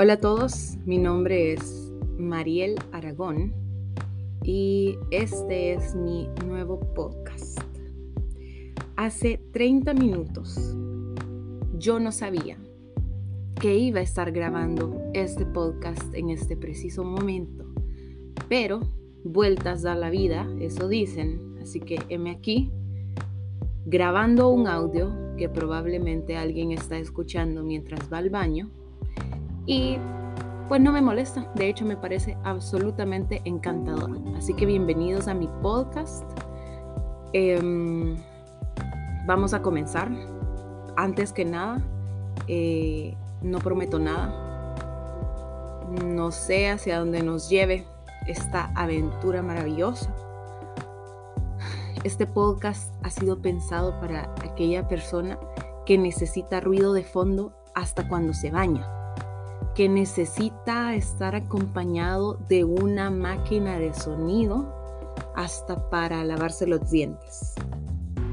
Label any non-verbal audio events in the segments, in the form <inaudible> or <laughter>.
Hola a todos, mi nombre es Mariel Aragón y este es mi nuevo podcast. Hace 30 minutos yo no sabía que iba a estar grabando este podcast en este preciso momento, pero vueltas da la vida, eso dicen, así que heme aquí grabando un audio que probablemente alguien está escuchando mientras va al baño y pues no me molesta, de hecho me parece absolutamente encantador. Así que bienvenidos a mi podcast. Em, vamos a comenzar. Antes que nada, eh, no prometo nada. No sé hacia dónde nos lleve esta aventura maravillosa. Este podcast ha sido pensado para aquella persona que necesita ruido de fondo hasta cuando se baña que necesita estar acompañado de una máquina de sonido hasta para lavarse los dientes.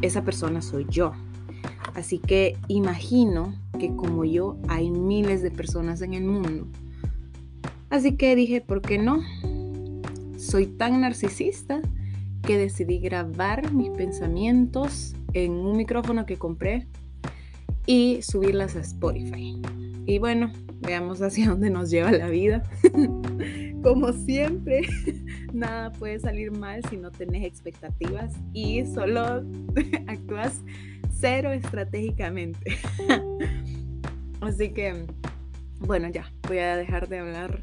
Esa persona soy yo. Así que imagino que como yo hay miles de personas en el mundo. Así que dije, ¿por qué no? Soy tan narcisista que decidí grabar mis pensamientos en un micrófono que compré y subirlas a Spotify. Y bueno, veamos hacia <laughs> dónde nos lleva la vida. <laughs> Como siempre, <laughs> nada puede salir mal si no tenés expectativas y solo actúas cero estratégicamente. Así que, bueno, ya, voy a dejar de hablar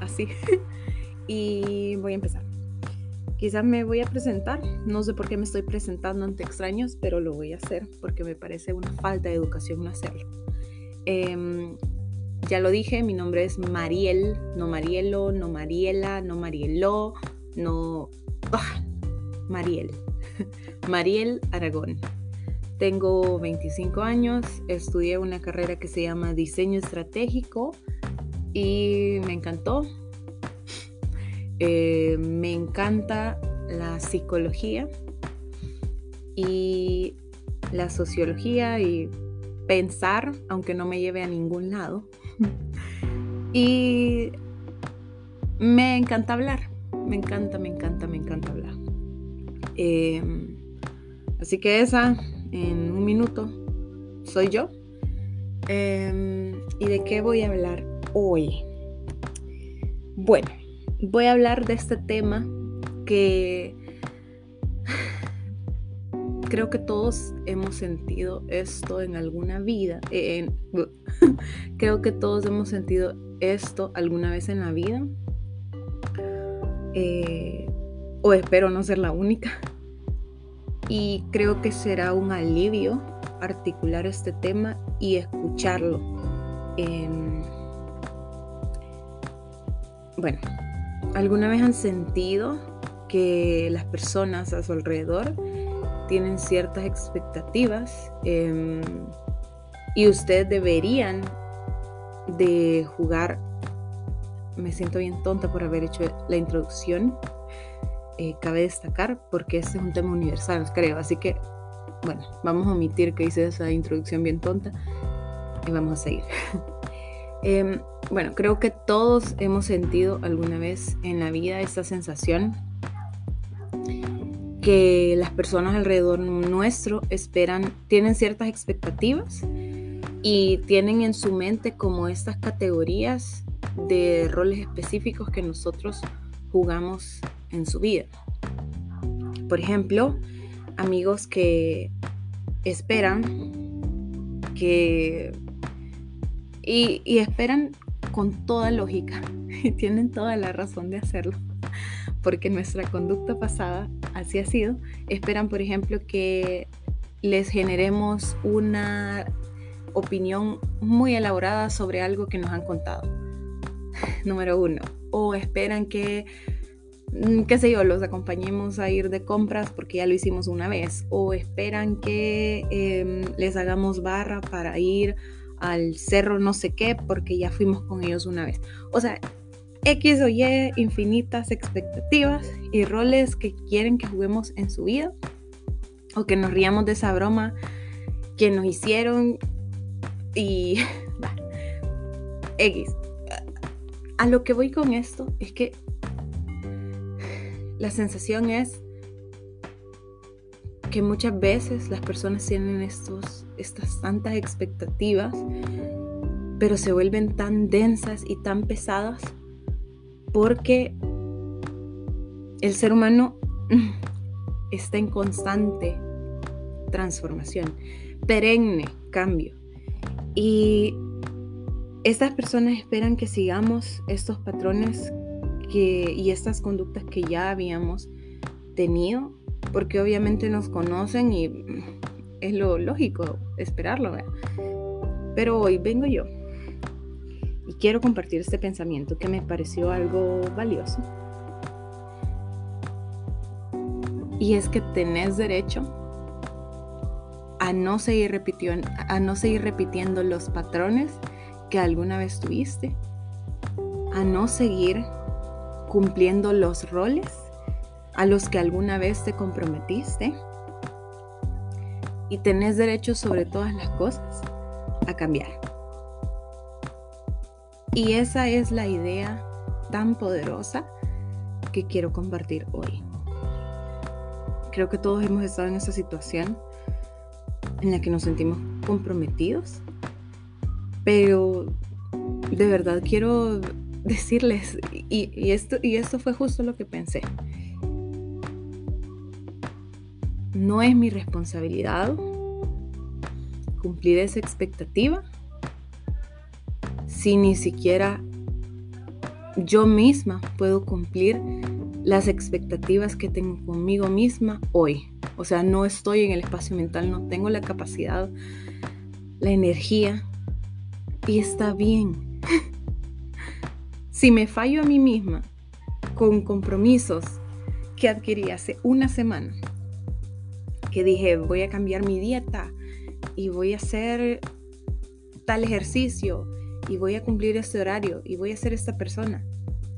así y voy a empezar. Quizás me voy a presentar, no sé por qué me estoy presentando ante extraños, pero lo voy a hacer porque me parece una falta de educación no hacerlo. Em, ya lo dije, mi nombre es Mariel, no Marielo, no Mariela, no Marielo, no... ¡ah! Mariel. <laughs> Mariel Aragón. Tengo 25 años, estudié una carrera que se llama Diseño Estratégico y me encantó. Eh, me encanta la psicología y la sociología y pensar, aunque no me lleve a ningún lado. <laughs> y me encanta hablar, me encanta, me encanta, me encanta hablar. Em, así que esa, en un minuto, soy yo. Em, ¿Y de qué voy a hablar hoy? Bueno, voy a hablar de este tema que creo que todos hemos sentido esto en alguna vida. Eh, <laughs> creo que todos hemos sentido esto alguna vez en la vida. Eh, o espero no ser la única. Y creo que será un alivio articular este tema y escucharlo. Bueno, ¿alguna vez han sentido que las personas a su alrededor tienen ciertas expectativas em, y ustedes deberían de jugar. Me siento bien tonta por haber hecho la introducción. Eh, cabe destacar porque este es un tema universal, creo. Así que, bueno, vamos a omitir que hice esa introducción bien tonta y vamos a seguir. <laughs> Em, bueno, creo que todos hemos sentido alguna vez en la vida esta sensación que las personas alrededor nuestro esperan, tienen ciertas expectativas y tienen en su mente como estas categorías de roles específicos que nosotros jugamos en su vida. Por ejemplo, amigos que esperan que... Y, y esperan con toda lógica <laughs> y tienen toda la razón de hacerlo porque nuestra conducta pasada así ha sido, esperan, por ejemplo, que les generemos una opinión muy elaborada sobre algo que nos han contado. <laughs> Número uno. O esperan que, mm, qué sé yo, los acompañemos a ir de compras porque ya lo hicimos una vez. O esperan que em, les hagamos barra para ir al cerro no sé qué porque ya fuimos con ellos una vez. O sea, X o Y, infinitas expectativas y roles que quieren que juguemos en su vida o que nos riamos de esa broma que nos hicieron y <laughs> X. a lo que voy con esto es que la sensación es que muchas veces las personas tienen estos, estas tantas expectativas, pero se vuelven tan densas y tan pesadas porque el ser humano <clears throat> está en constante transformación, perenne cambio. Y estas personas esperan que sigamos estos patrones y estas conductas que ya habíamos tenido, porque obviamente nos conocen y es lo lógico esperarlo. Pero hoy vengo yo y quiero compartir este pensamiento que me pareció algo valioso. Y es que tenés derecho a no seguir repitiendo, a no seguir repitiendo los patrones que alguna vez tuviste, a no seguir cumpliendo los roles a los que alguna vez te comprometiste. Y tenés derecho sobre todas las cosas a cambiar. Y esa es la idea tan poderosa que quiero compartir hoy. Creo que todos hemos estado en esa situación en la que nos sentimos comprometidos pero de verdad quiero <laughs> decirles, y, esto, y esto fue justo lo que pensé. No es mi responsabilidad cumplir esa expectativa si ni siquiera yo misma puedo cumplir las expectativas que tengo conmigo misma hoy. O sea, no estoy en el espacio mental, no tengo la capacidad, la energía y está bien. <laughs> si me fallo a mí misma con compromisos que adquirí hace una semana, que dije voy a cambiar mi dieta y voy a hacer tal ejercicio y voy a cumplir este horario y voy a ser esta persona.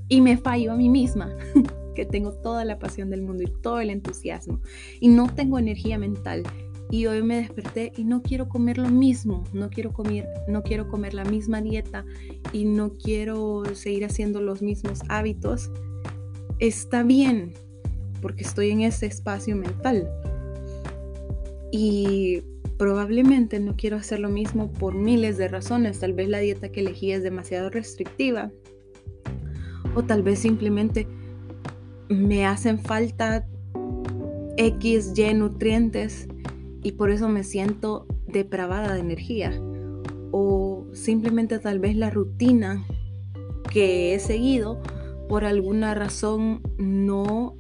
Y me fallo a mí misma, <laughs> que tengo toda la pasión del mundo y todo el entusiasmo y no tengo energía mental y hoy me desperté y no quiero comer lo mismo, no quiero comer, no quiero comer la misma dieta y no quiero seguir haciendo los mismos hábitos, está bien, porque estoy en ese espacio mental. Y probablemente no quiero hacer lo mismo por miles de razones, tal vez la dieta que elegí es demasiado restrictiva o tal vez simplemente me hacen falta X, Y nutrientes y por eso me siento depravada de energía. O simplemente tal vez la rutina que he seguido por alguna razón no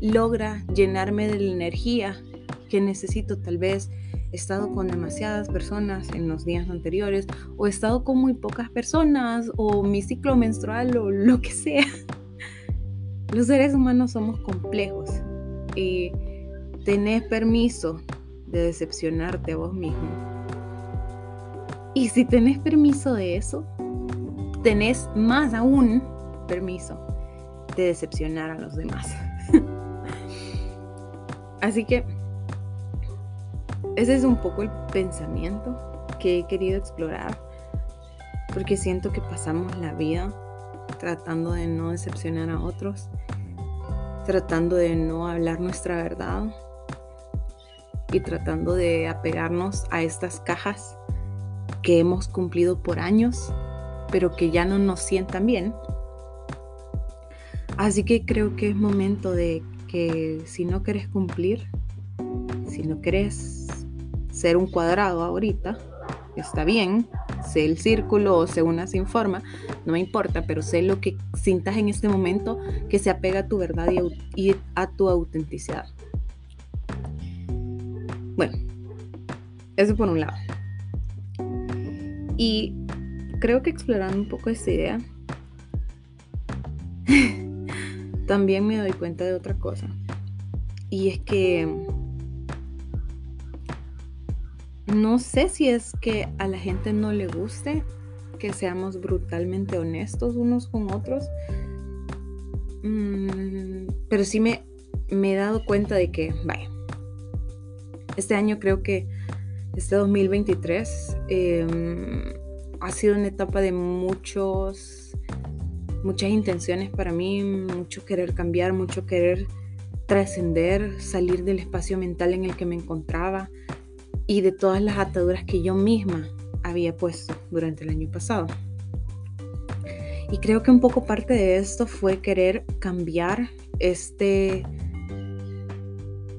logra llenarme de la energía que necesito. Tal vez he estado con demasiadas personas en los días anteriores o he estado con muy pocas personas o mi ciclo menstrual o lo que sea. <laughs> Los seres humanos somos complejos y tenés permiso de decepcionarte a vos mismo. Y si tenés permiso de eso, tenés más aún permiso de decepcionar a los demás. <laughs> Así que ese es un poco el pensamiento que he querido explorar, porque siento que pasamos la vida tratando de no decepcionar a otros, tratando de no hablar nuestra verdad, y tratando de apegarnos a estas cajas que hemos cumplido por años, pero que ya no nos sientan bien. Así que creo que es momento de que si no quieres cumplir, si no quieres ser un cuadrado ahorita, está bien, sé el círculo o sé una sin forma, no me importa, pero sé lo que sintas en este momento que se apega a tu verdad y a tu autenticidad. Bueno, eso por un lado. Y creo que explorando un poco esta idea, <laughs> también me doy cuenta de otra cosa. Y es que no sé si es que a la gente no le guste que seamos brutalmente honestos unos con otros. Mm, pero sí me, he dado cuenta de que, vaya, este año creo que este 2023 em, ha sido una etapa de muchos muchas intenciones para mí, mucho querer cambiar, mucho querer trascender, salir del espacio mental en el que me encontraba y de todas las ataduras que yo misma había puesto durante el año pasado. Y creo que un poco parte de esto fue querer cambiar este,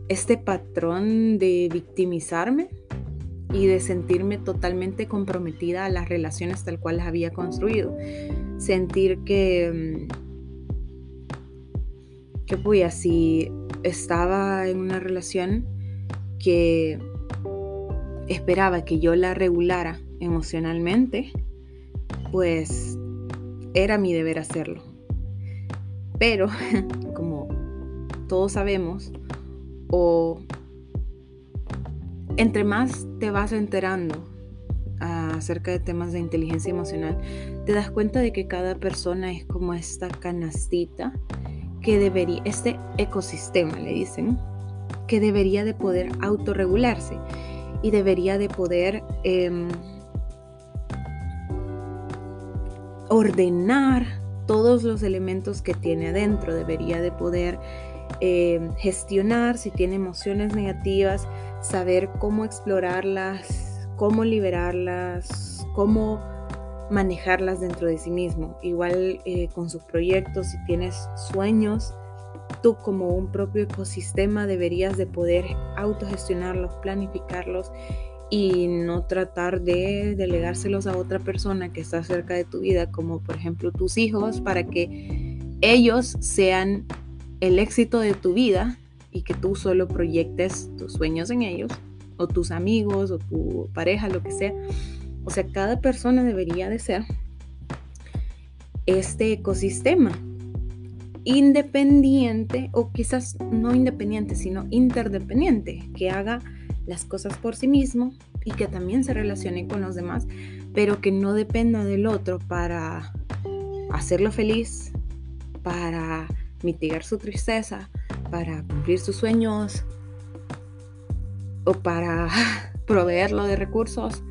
este patrón de victimizarme y de sentirme totalmente comprometida a las relaciones tal cual las había construido. Sentir que, mm, que pues, si estaba en una relación que esperaba que yo la regulara emocionalmente, pues era mi deber hacerlo. Pero, <laughs> como todos sabemos, o entre más te vas enterando acerca de temas de inteligencia emocional, te das cuenta de que cada persona es como esta canastita que debería, este ecosistema le dicen, que debería de poder autorregularse y debería de poder em, ordenar todos los elementos que tiene adentro, debería de poder em, gestionar si tiene emociones negativas, saber cómo explorarlas, cómo liberarlas, cómo manejarlas dentro de sí mismo. Igual eh, con sus proyectos, si tienes sueños, tú como un propio ecosistema deberías de poder autogestionarlos, planificarlos y no tratar de delegárselos a otra persona que está cerca de tu vida, como por ejemplo tus hijos, para que ellos sean el éxito de tu vida y que tú solo proyectes tus sueños en ellos, o tus amigos, o tu pareja, lo que sea. O sea, cada persona debería de ser este ecosistema independiente, o quizás no independiente, sino interdependiente, que haga las cosas por sí mismo y que también se relacione con los demás, pero que no dependa del otro para hacerlo feliz, para mitigar su tristeza, para cumplir sus sueños o para <laughs> proveerlo de recursos.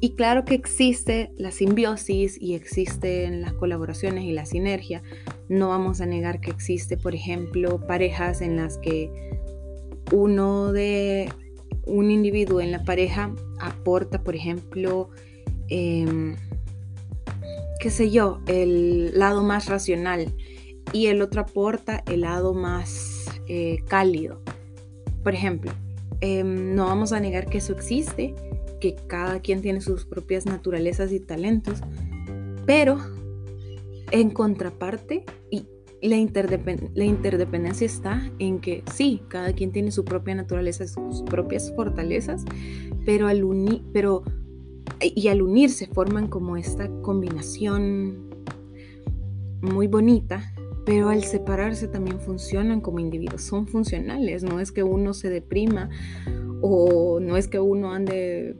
Y claro que existe la simbiosis y existen las colaboraciones y la sinergia. No vamos a negar que existe, por ejemplo, parejas en las que uno de un individuo en la pareja aporta, por ejemplo, em, qué sé yo, el lado más racional y el otro aporta el lado más eh, cálido. Por ejemplo, em, no vamos a negar que eso existe, que cada quien tiene sus propias naturalezas y talentos, pero en contraparte, y la, interdependencia está en que sí, cada quien tiene su propia naturaleza, sus propias fortalezas, pero al unir, pero y al unirse forman como esta combinación muy bonita pero al separarse también funcionan como individuos, son funcionales, no es que uno se deprima o no es que uno ande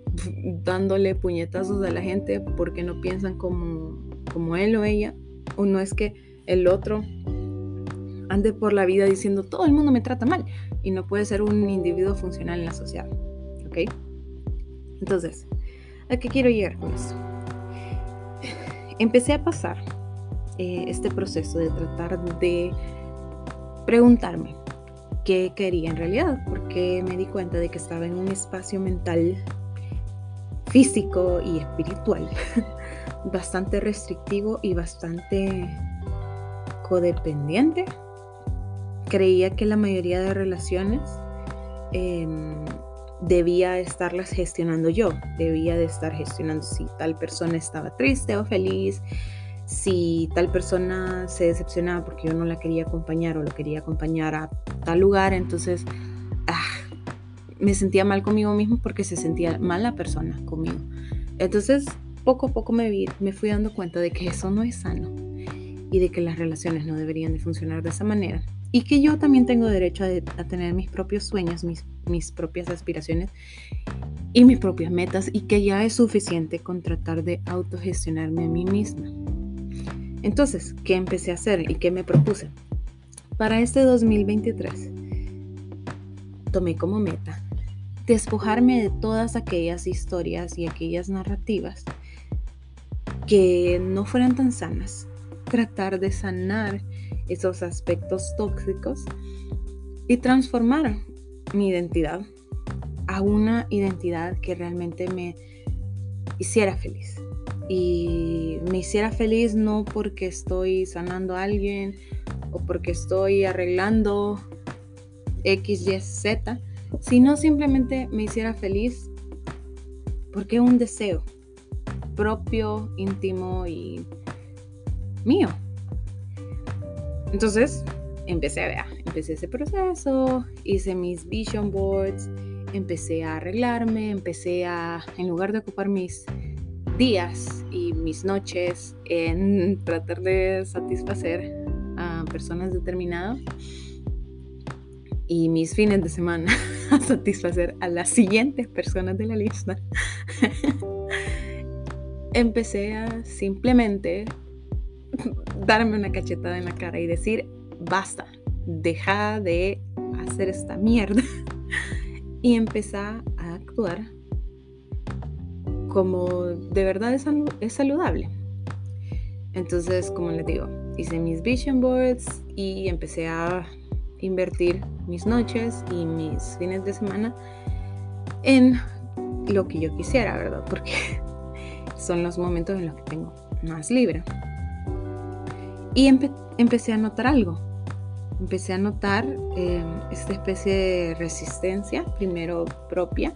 dándole puñetazos a la gente porque no piensan como, como él o ella, o no es que el otro ande por la vida diciendo todo el mundo me trata mal y no puede ser un individuo funcional en la sociedad, ¿ok? Entonces, ¿a qué quiero llegar con esto? Empecé a pasar eh, este proceso de tratar de preguntarme qué quería en realidad, porque me di cuenta de que estaba en un espacio mental, físico y espiritual <laughs> bastante restrictivo y bastante codependiente. Creía que la mayoría de relaciones em, debía estarlas gestionando yo, debía de estar gestionando si tal persona estaba triste o feliz, si tal persona se decepcionaba porque yo no la quería acompañar o lo quería acompañar a tal lugar, entonces ah, me sentía mal conmigo mismo porque se sentía mal la persona conmigo. Entonces, poco a poco me, me fui dando cuenta de que eso no es sano y de que las relaciones no deberían de funcionar de esa manera. Y que yo también tengo derecho a, tener mis propios sueños, mis, mis propias aspiraciones y mis propias metas y que ya es suficiente con tratar de autogestionarme a mí misma. Entonces, ¿qué empecé a hacer y qué me propuse? Para este 2023, tomé como meta despojarme de todas aquellas historias y aquellas narrativas que no fueran tan sanas, tratar de sanar esos aspectos tóxicos y transformar mi identidad a una identidad que realmente me hiciera feliz. Y me hiciera feliz no porque estoy sanando a alguien o porque estoy arreglando X, Y, Z, sino simplemente me hiciera feliz porque un deseo propio, íntimo y mío. Entonces, empecé a ver, empecé ese proceso, hice mis vision boards, empecé a arreglarme, empecé a, en lugar de ocupar mis días y mis noches en tratar de satisfacer a personas determinadas y mis fines de semana <laughs> a satisfacer a las siguientes personas de la lista, <laughs> empecé a simplemente darme una cachetada en la cara y decir, basta, deja de hacer esta mierda <laughs> y empezar a actuar como de verdad es, es saludable. Entonces, como les digo, hice mis vision boards y empecé a invertir mis noches y mis fines de semana en lo que yo quisiera, ¿verdad? Porque son los momentos en los que tengo más libre. Y empecé a notar algo. Empecé a notar em, esta especie de resistencia, primero propia,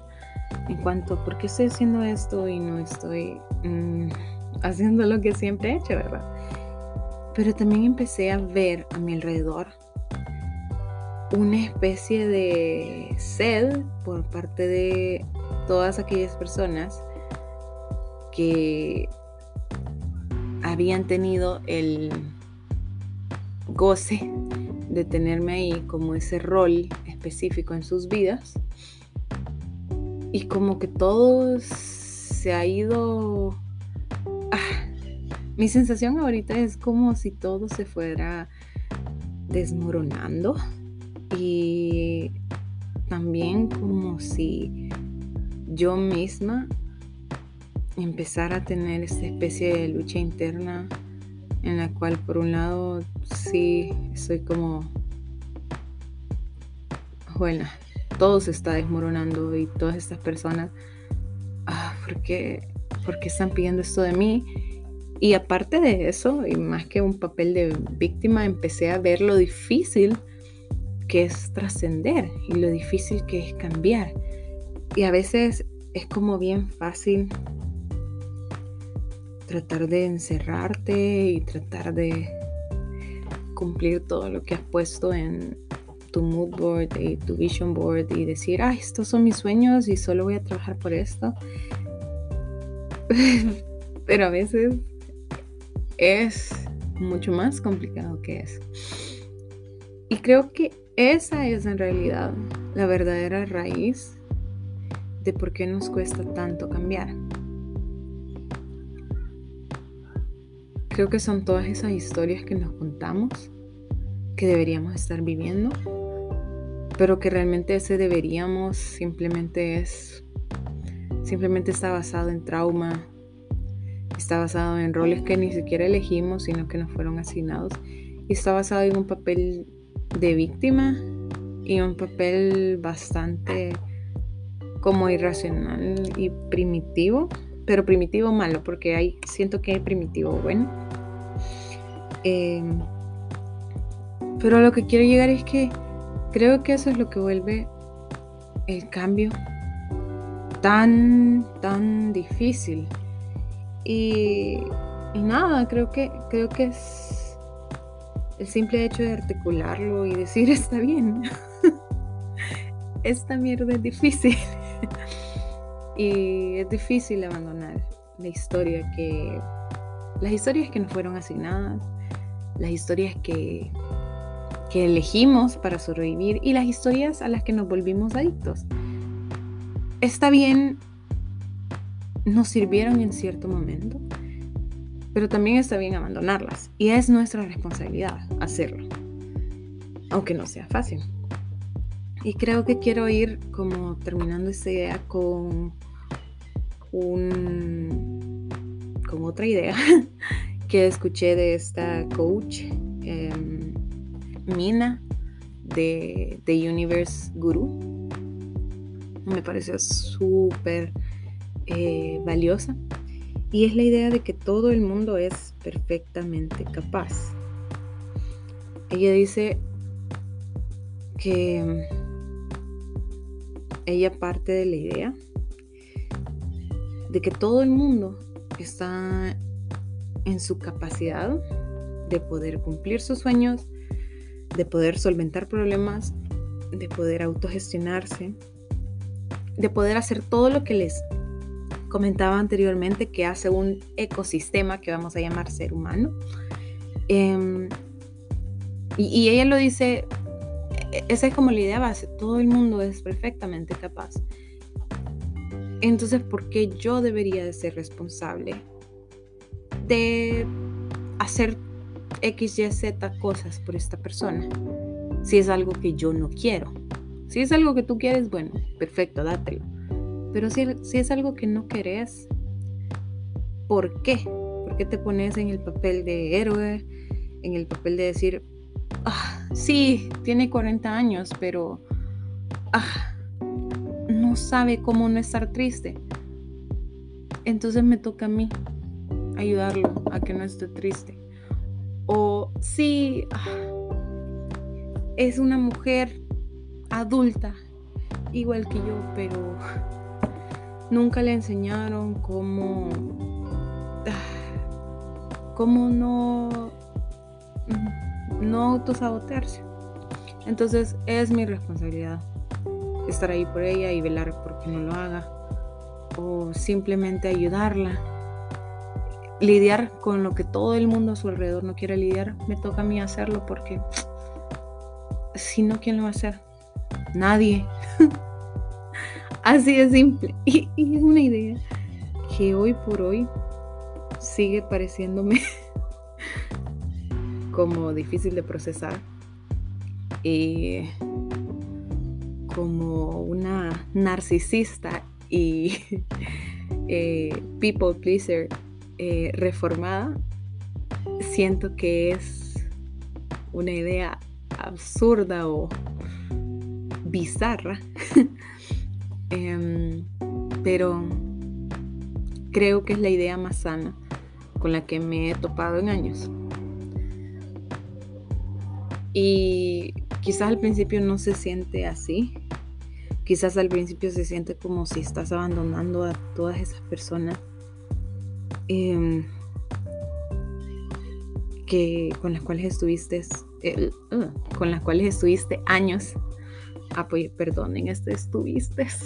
en cuanto a por qué estoy haciendo esto y no estoy mm, <laughs> haciendo lo que siempre he hecho, ¿verdad? Pero también empecé a ver a mi alrededor una especie de sed por parte de todas aquellas personas que habían tenido el goce de tenerme ahí como ese rol específico en sus vidas. Y como que todo se ha ido... Ah, mi sensación ahorita es como si todo se fuera desmoronando y también como si yo misma empezara a tener esta especie de lucha interna en la cual por un lado sí soy como, bueno, todo se está desmoronando y todas estas personas, ah, ¿por, ¿por qué están pidiendo esto de mí? Y aparte de eso, y más que un papel de víctima, empecé a ver lo difícil que es trascender y lo difícil que es cambiar. Y a veces es como bien fácil tratar de encerrarte y tratar de cumplir todo lo que has puesto en tu mood board y tu vision board y decir, ah, estos son mis sueños y solo voy a trabajar por esto. <laughs> Pero a veces es mucho más complicado que eso. Y creo que esa es en realidad la verdadera raíz de por qué nos cuesta tanto cambiar. Creo que son todas esas historias que nos contamos, que deberíamos estar viviendo, pero que realmente ese deberíamos simplemente es, simplemente está basado en trauma, está basado en roles que ni siquiera elegimos, sino que nos fueron asignados, y está basado en un papel de víctima y un papel bastante como irracional y primitivo pero primitivo malo, porque hay, siento que hay primitivo bueno. Em, pero lo que quiero llegar es que creo que eso es lo que vuelve el cambio tan, tan difícil. Y, y nada, creo que, creo que es el simple hecho de articularlo y decir <laughs> está bien. <laughs> Esta mierda es difícil. <laughs> Y es difícil abandonar la historia que. las historias que nos fueron asignadas, las historias que, que elegimos para sobrevivir y las historias a las que nos volvimos adictos. Está bien, nos sirvieron en cierto momento, pero también está bien abandonarlas. Y es nuestra responsabilidad hacerlo, aunque no sea fácil. Y creo que quiero ir como terminando esta idea con un con otra idea <laughs> que escuché de esta coach, em, Mina, de The Universe Guru. Me pareció súper eh, valiosa. Y es la idea de que todo el mundo es perfectamente capaz. Ella dice que ella parte de la idea de que todo el mundo está en su capacidad de poder cumplir sus sueños, de poder solventar problemas, de poder autogestionarse, de poder hacer todo lo que les comentaba anteriormente que hace un ecosistema que vamos a llamar ser humano. Em, y, y, ella lo dice, e, esa es como la idea base, todo el mundo es perfectamente capaz. Entonces, ¿por qué yo debería de ser responsable de hacer X, Y, Z cosas por esta persona? Si es algo que yo no quiero. Si es algo que tú quieres, bueno, perfecto, dátelo. Pero si, es algo que no querés, ¿por qué? ¿Por qué te pones en el papel de héroe? En el papel de decir, ah, sí, tiene 40 años, pero ah, no sabe cómo no estar triste. Entonces me toca a mí ayudarlo a que no esté triste. O ah, es una mujer adulta, igual que yo, pero nunca le enseñaron cómo, cómo no, no autosabotearse. Entonces es mi responsabilidad estar ahí por ella y velar porque no lo haga. O simplemente ayudarla. Lidiar con lo que todo el mundo a su alrededor no quiere lidiar, me toca a mí hacerlo porque si no, ¿quién lo va a hacer? Nadie. <laughs> Así de simple. Y, es una idea que hoy por hoy sigue pareciéndome <laughs> como difícil de procesar. Y como una narcisista y <laughs> eh, people pleaser eh, reformada, siento que es una idea absurda o bizarra <laughs> Em, pero creo que es la idea más sana con la que me he topado en años. Y quizás al principio no se siente así. Quizás al principio se siente como si estás abandonando a todas esas personas em, que, con las cuales estuviste, uh, con las cuales estuviste años. Apoyo, perdonen, este estuviste. <laughs>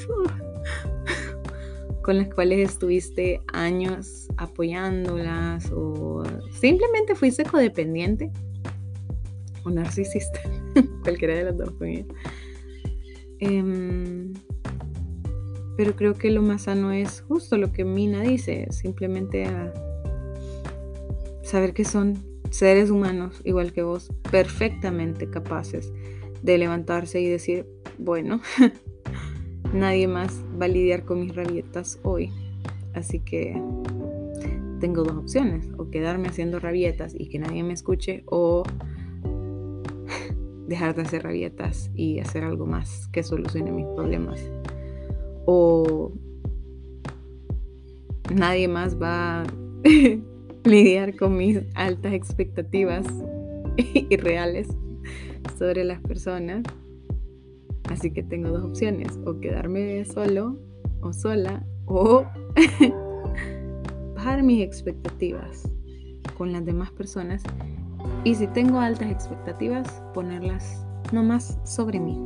Con las cuales estuviste años apoyándolas o simplemente fuiste codependiente o narcisista, <laughs> cualquiera de las dos em, pero creo que lo más sano es justo lo que Mina dice, simplemente saber que son seres humanos igual que vos, perfectamente capaces de levantarse y decir, bueno, <laughs> nadie más va a lidiar con mis rabietas hoy. Así que tengo dos opciones, o quedarme haciendo rabietas y que nadie me escuche, o <laughs> dejar de hacer rabietas y hacer algo más que solucione mis problemas. O nadie más va a <laughs> lidiar con mis altas expectativas <laughs> irreales sobre las personas Así que tengo dos opciones, o quedarme solo o sola, o <laughs> bajar mis expectativas con las demás personas. Y si tengo altas expectativas, ponerlas no más sobre mí.